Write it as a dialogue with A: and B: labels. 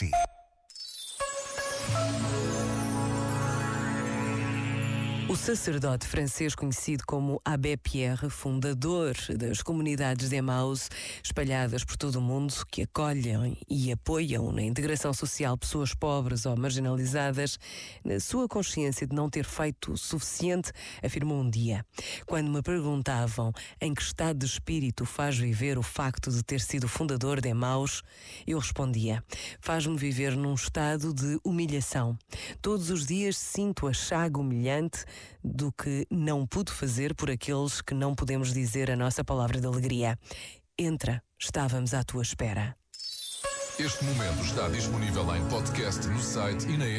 A: Taxi.
B: O sacerdote francês conhecido como Abbé Pierre, fundador das comunidades de Emmaus, espalhadas por todo o mundo, que acolhem e apoiam na integração social pessoas pobres ou marginalizadas, na sua consciência de não ter feito o suficiente, afirmou um dia, quando me perguntavam em que estado de espírito faz viver o facto de ter sido fundador de Emmaus, eu respondia: faz-me viver num estado de humilhação. Todos os dias sinto a chaga humilhante do que não pude fazer por aqueles que não podemos dizer a nossa palavra de alegria. Entra, estávamos à tua espera.
C: Este momento está disponível em podcast no site e na.